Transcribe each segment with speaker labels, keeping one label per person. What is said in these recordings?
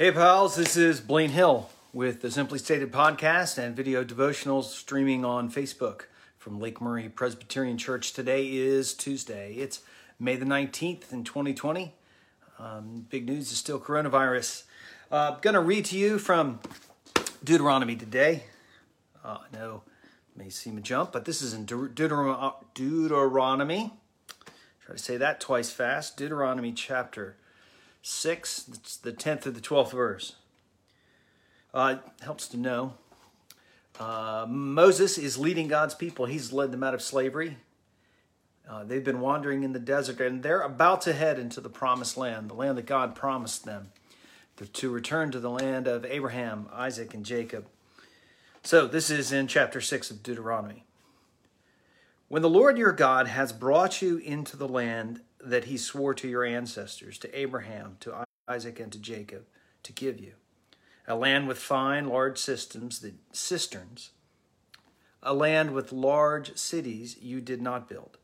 Speaker 1: Hey, pals, this is Blaine Hill with the Simply Stated podcast and video devotionals streaming on Facebook from Lake Murray Presbyterian Church. Today is Tuesday. It's May the 19th in 2020. Um, big news is still coronavirus. I'm uh, going to read to you from Deuteronomy today. Uh, I know may seem a jump, but this is in Deuteronomy. Deuteronomy. Try to say that twice fast. Deuteronomy chapter 6, it's the 10th or the 12th verse. Uh, it helps to know. Uh, Moses is leading God's people. He's led them out of slavery. Uh, they've been wandering in the desert and they're about to head into the promised land, the land that God promised them, to return to the land of Abraham, Isaac, and Jacob. So, this is in chapter 6 of Deuteronomy. When the Lord your God has brought you into the land that he swore to your ancestors, to Abraham, to Isaac, and to Jacob, to give you. A land with fine, large systems, that, cisterns, a land with large cities you did not build,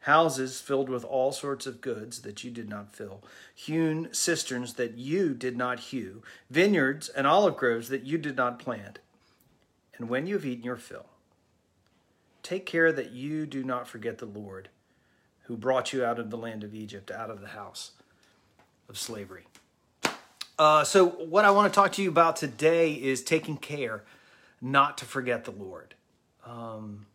Speaker 1: houses filled with all sorts of goods that you did not fill, hewn cisterns that you did not hew, vineyards and olive groves that you did not plant. And when you have eaten your fill, take care that you do not forget the Lord who brought you out of the land of Egypt, out of the house of slavery. Uh, so, what I want to talk to you about today is taking care not to forget the Lord. Um,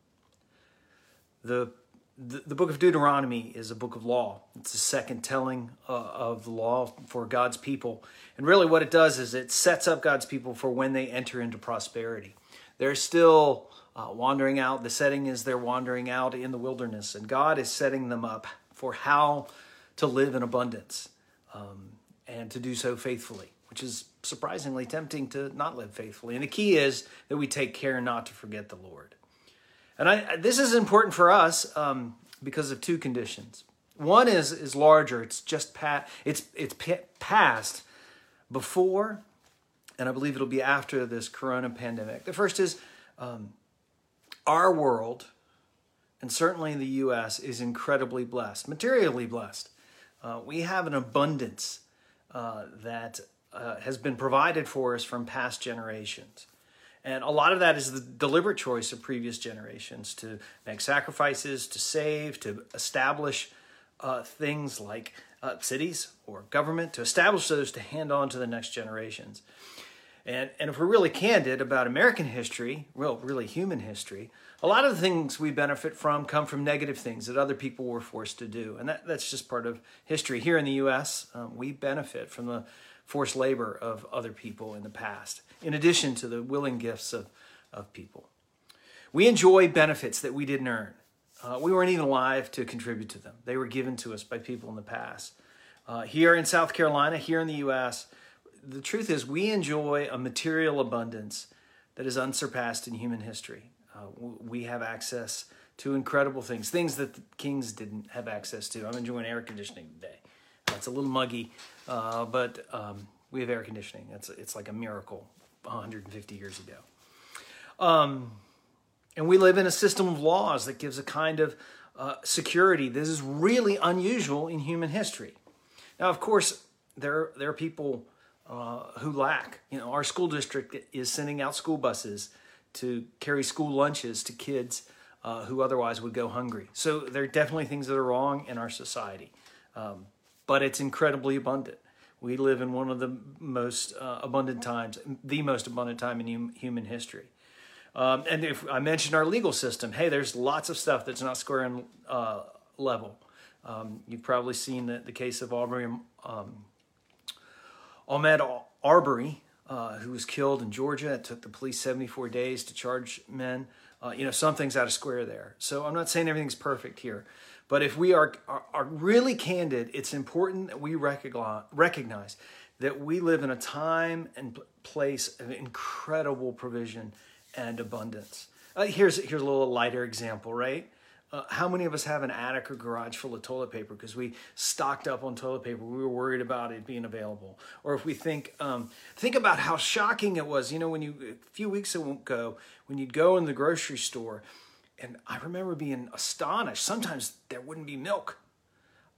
Speaker 1: the, the, the book of Deuteronomy is a book of law. It's a second telling uh, of the law for God's people. And really, what it does is it sets up God's people for when they enter into prosperity. They're still uh, wandering out. The setting is they're wandering out in the wilderness, and God is setting them up for how to live in abundance um, and to do so faithfully, which is surprisingly tempting to not live faithfully. And the key is that we take care not to forget the Lord. And I, this is important for us um, because of two conditions. One is is larger. It's just past. It's it's past before, and I believe it'll be after this Corona pandemic. The first is um, our world, and certainly the U.S., is incredibly blessed, materially blessed. Uh, we have an abundance uh, that uh, has been provided for us from past generations. And a lot of that is the deliberate choice of previous generations to make sacrifices, to save, to establish uh, things like uh, cities or government, to establish those to hand on to the next generations. And, and if we're really candid about American history, well, really human history, a lot of the things we benefit from come from negative things that other people were forced to do. And that, that's just part of history. Here in the U.S., um, we benefit from the forced labor of other people in the past, in addition to the willing gifts of, of people. We enjoy benefits that we didn't earn. Uh, we weren't even alive to contribute to them, they were given to us by people in the past. Uh, here in South Carolina, here in the U.S., the truth is, we enjoy a material abundance that is unsurpassed in human history. Uh, we have access to incredible things, things that the kings didn't have access to. I'm enjoying air conditioning today. it's a little muggy, uh, but um, we have air conditioning. It's, it's like a miracle 150 years ago. Um, and we live in a system of laws that gives a kind of uh, security that is really unusual in human history. Now, of course, there, there are people uh, who lack. You know, our school district is sending out school buses to carry school lunches to kids uh, who otherwise would go hungry. So there are definitely things that are wrong in our society, um, but it's incredibly abundant. We live in one of the most uh, abundant times, the most abundant time in hum- human history. Um, and if I mentioned our legal system, hey, there's lots of stuff that's not square and uh, level. Um, you've probably seen the, the case of Aubrey um, Ahmaud Arbery, uh, who was killed in Georgia. It took the police 74 days to charge men. Uh, you know, something's out of square there. So I'm not saying everything's perfect here. But if we are, are, are really candid, it's important that we recognize, recognize that we live in a time and place of incredible provision and abundance. Uh, here's, here's a little lighter example, right? Uh, how many of us have an attic or garage full of toilet paper because we stocked up on toilet paper? We were worried about it being available. Or if we think, um, think about how shocking it was. You know, when you a few weeks ago, when you'd go in the grocery store, and I remember being astonished. Sometimes there wouldn't be milk,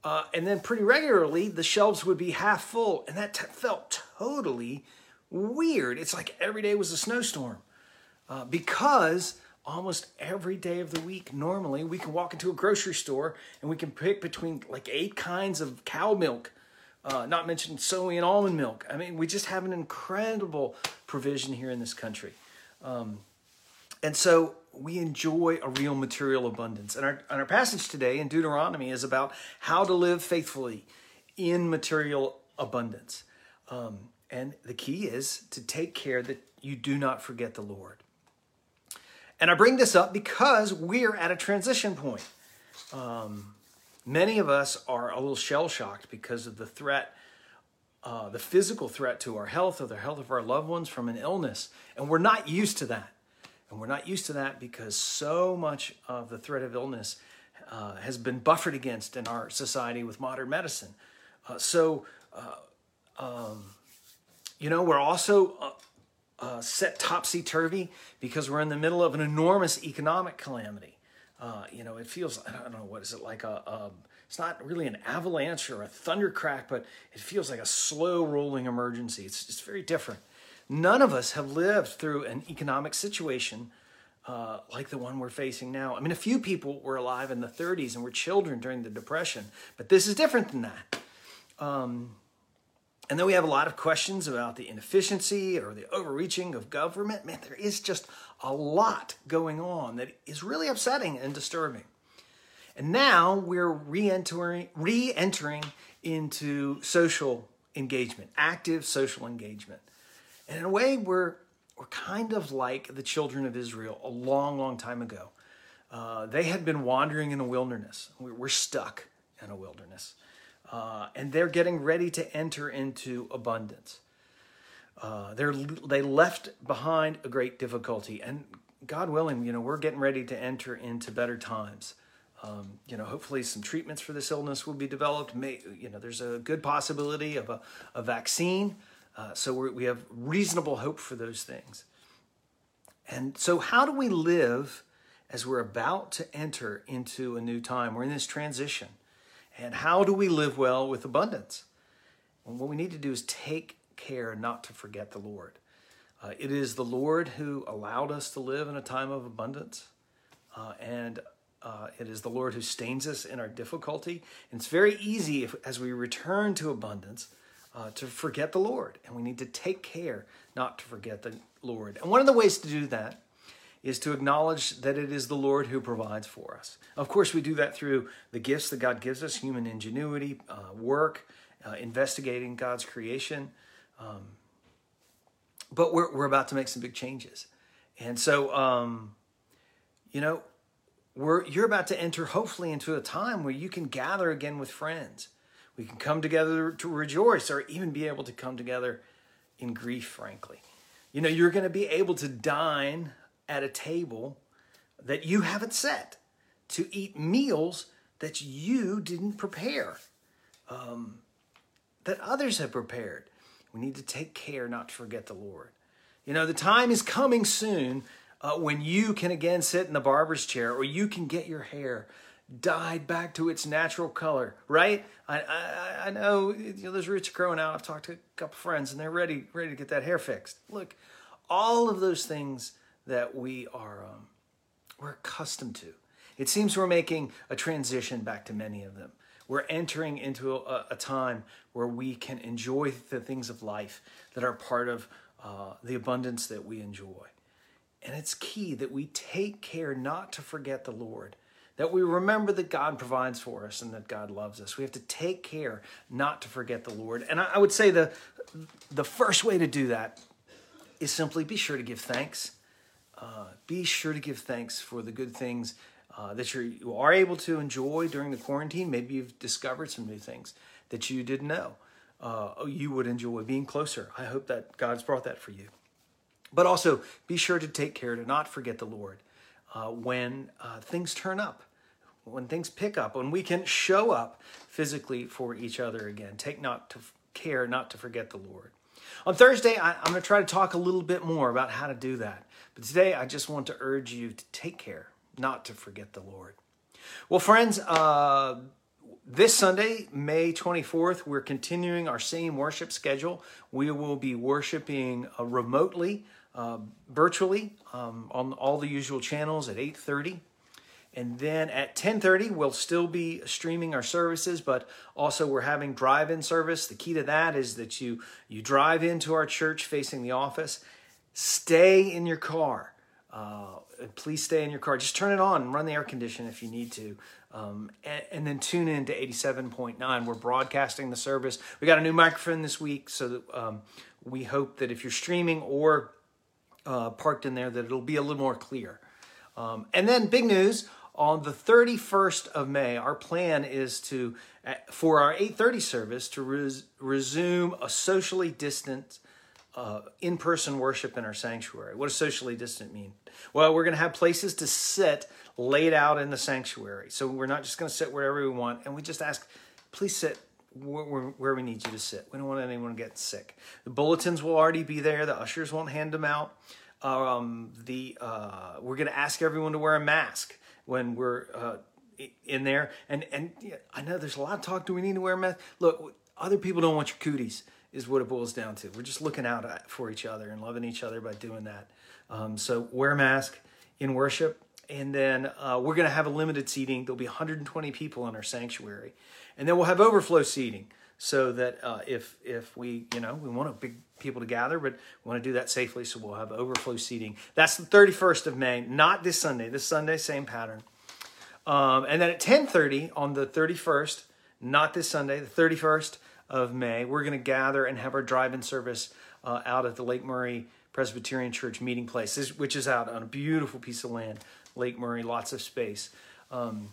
Speaker 1: uh, and then pretty regularly the shelves would be half full, and that t- felt totally weird. It's like every day was a snowstorm uh, because almost every day of the week, normally, we can walk into a grocery store and we can pick between like eight kinds of cow milk, uh, not mentioning soy and almond milk. I mean, we just have an incredible provision here in this country. Um, and so we enjoy a real material abundance. And our, and our passage today in Deuteronomy is about how to live faithfully in material abundance. Um, and the key is to take care that you do not forget the Lord. And I bring this up because we're at a transition point. Um, many of us are a little shell shocked because of the threat, uh, the physical threat to our health or the health of our loved ones from an illness. And we're not used to that. And we're not used to that because so much of the threat of illness uh, has been buffered against in our society with modern medicine. Uh, so, uh, um, you know, we're also uh, set topsy turvy because we're in the middle of an enormous economic calamity. Uh, you know, it feels, I don't know, what is it like a, a, it's not really an avalanche or a thundercrack, but it feels like a slow rolling emergency. It's, it's very different. None of us have lived through an economic situation uh, like the one we're facing now. I mean, a few people were alive in the 30s and were children during the Depression, but this is different than that. Um, and then we have a lot of questions about the inefficiency or the overreaching of government. Man, there is just a lot going on that is really upsetting and disturbing. And now we're re-entering, re-entering into social engagement, active social engagement. And in a way, we're, we're kind of like the children of Israel a long, long time ago. Uh, they had been wandering in a wilderness. We're stuck in a wilderness uh, and they're getting ready to enter into abundance. Uh, they're they left behind a great difficulty, and God willing, you know, we're getting ready to enter into better times. Um, you know, hopefully some treatments for this illness will be developed. May, you know, there's a good possibility of a, a vaccine, uh, so we have reasonable hope for those things. And so, how do we live as we're about to enter into a new time? We're in this transition. And how do we live well with abundance? What we need to do is take care not to forget the Lord. Uh, it is the Lord who allowed us to live in a time of abundance, uh, and uh, it is the Lord who stains us in our difficulty. And it's very easy if, as we return to abundance uh, to forget the Lord, and we need to take care not to forget the Lord. And one of the ways to do that is to acknowledge that it is the Lord who provides for us. Of course, we do that through the gifts that God gives us human ingenuity, uh, work, uh, investigating God's creation. Um, but we're, we're about to make some big changes. And so, um, you know, we're, you're about to enter hopefully into a time where you can gather again with friends. We can come together to rejoice or even be able to come together in grief, frankly. You know, you're going to be able to dine at a table that you haven't set, to eat meals that you didn't prepare, um, that others have prepared. We need to take care not to forget the Lord. You know, the time is coming soon uh, when you can again sit in the barber's chair or you can get your hair dyed back to its natural color, right? I, I, I know, you know those roots growing out. I've talked to a couple friends and they're ready, ready to get that hair fixed. Look, all of those things that we are um, we're accustomed to. It seems we're making a transition back to many of them. We're entering into a, a time where we can enjoy the things of life that are part of uh, the abundance that we enjoy. And it's key that we take care not to forget the Lord, that we remember that God provides for us and that God loves us. We have to take care not to forget the Lord. And I, I would say the, the first way to do that is simply be sure to give thanks uh, be sure to give thanks for the good things uh, that you're, you are able to enjoy during the quarantine. Maybe you've discovered some new things that you didn't know uh, you would enjoy being closer. I hope that God's brought that for you. But also, be sure to take care to not forget the Lord uh, when uh, things turn up, when things pick up, when we can show up physically for each other again. Take not to care not to forget the Lord. On Thursday, I, I'm going to try to talk a little bit more about how to do that. But today, I just want to urge you to take care, not to forget the Lord. Well, friends, uh, this Sunday, May 24th, we're continuing our same worship schedule. We will be worshiping uh, remotely, uh, virtually, um, on all the usual channels at 8:30. And then at 10:30, we'll still be streaming our services, but also we're having drive-in service. The key to that is that you you drive into our church facing the office. Stay in your car. Uh, please stay in your car. Just turn it on run the air conditioner if you need to. Um, and, and, then tune in to 87.9. We're broadcasting the service. We got a new microphone this week, so that, um, we hope that if you're streaming or uh, parked in there, that it'll be a little more clear. Um, and then big news on the 31st of May, our plan is to uh, for our 8:30 service to res- resume a socially distant uh, in-person worship in our sanctuary. What does socially distant mean? Well, we're going to have places to sit laid out in the sanctuary. So we're not just going to sit wherever we want, and we just ask, please sit where, where, we need you to sit. We don't want anyone to get sick. The bulletins will already be there. The ushers won't hand them out. Um, the uh, we're going to ask everyone to wear a mask when we're uh, in there. And and yeah, I know there's a lot of talk. Do we need to wear a mask? Look, other people don't want your cooties. Is what it boils down to. We're just looking out for each other and loving each other by doing that. Um, so wear a mask in worship and then uh, we're going to have a limited seating. There'll be 120 people in our sanctuary, and then we'll have overflow seating so that uh, if if we you know we want big people to gather, but we want to do that safely, so we'll have overflow seating. That's the 31st of May, not this Sunday. This Sunday, same pattern. Um, and then at 10:30 on the 31st, not this Sunday, the 31st of May, we're going to gather and have our drive-in service uh, out at the Lake Murray Presbyterian Church meeting place, which is out on a beautiful piece of land Lake Murray, lots of space. Um,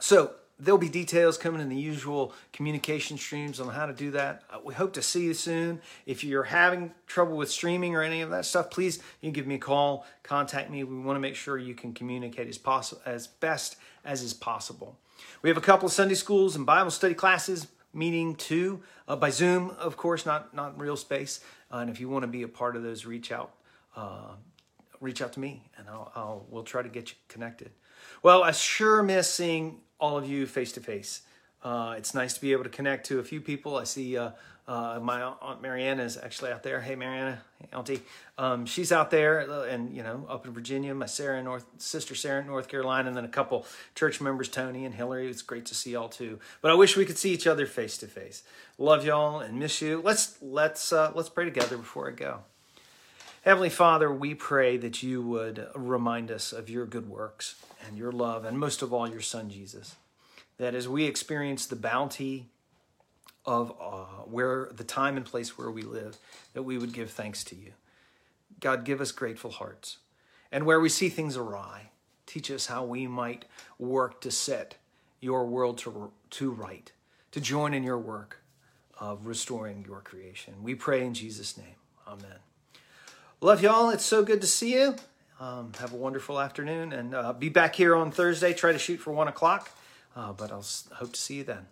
Speaker 1: so there'll be details coming in the usual communication streams on how to do that. Uh, we hope to see you soon. If you're having trouble with streaming or any of that stuff, please you can give me a call, contact me. We want to make sure you can communicate as possible as best as is possible. We have a couple of Sunday schools and Bible study classes meeting too uh, by Zoom, of course, not not real space. Uh, and if you want to be a part of those, reach out uh, reach out to me and I'll, I'll we'll try to get you connected. Well, I sure miss seeing all of you face to face. It's nice to be able to connect to a few people. I see uh, uh, my aunt Mariana is actually out there. Hey, Mariana, hey, auntie, um, she's out there, uh, and you know, up in Virginia. My Sarah, North sister Sarah, in North Carolina, and then a couple church members, Tony and Hillary. It's great to see y'all too. But I wish we could see each other face to face. Love y'all and miss you. Let's let's uh, let's pray together before I go. Heavenly Father, we pray that you would remind us of your good works and your love, and most of all, your Son Jesus. That as we experience the bounty of uh, where the time and place where we live, that we would give thanks to you. God, give us grateful hearts. And where we see things awry, teach us how we might work to set your world to, to right, to join in your work of restoring your creation. We pray in Jesus' name. Amen. Love y'all. It's so good to see you. Um, have a wonderful afternoon and uh, be back here on Thursday. Try to shoot for one o'clock, uh, but I'll hope to see you then.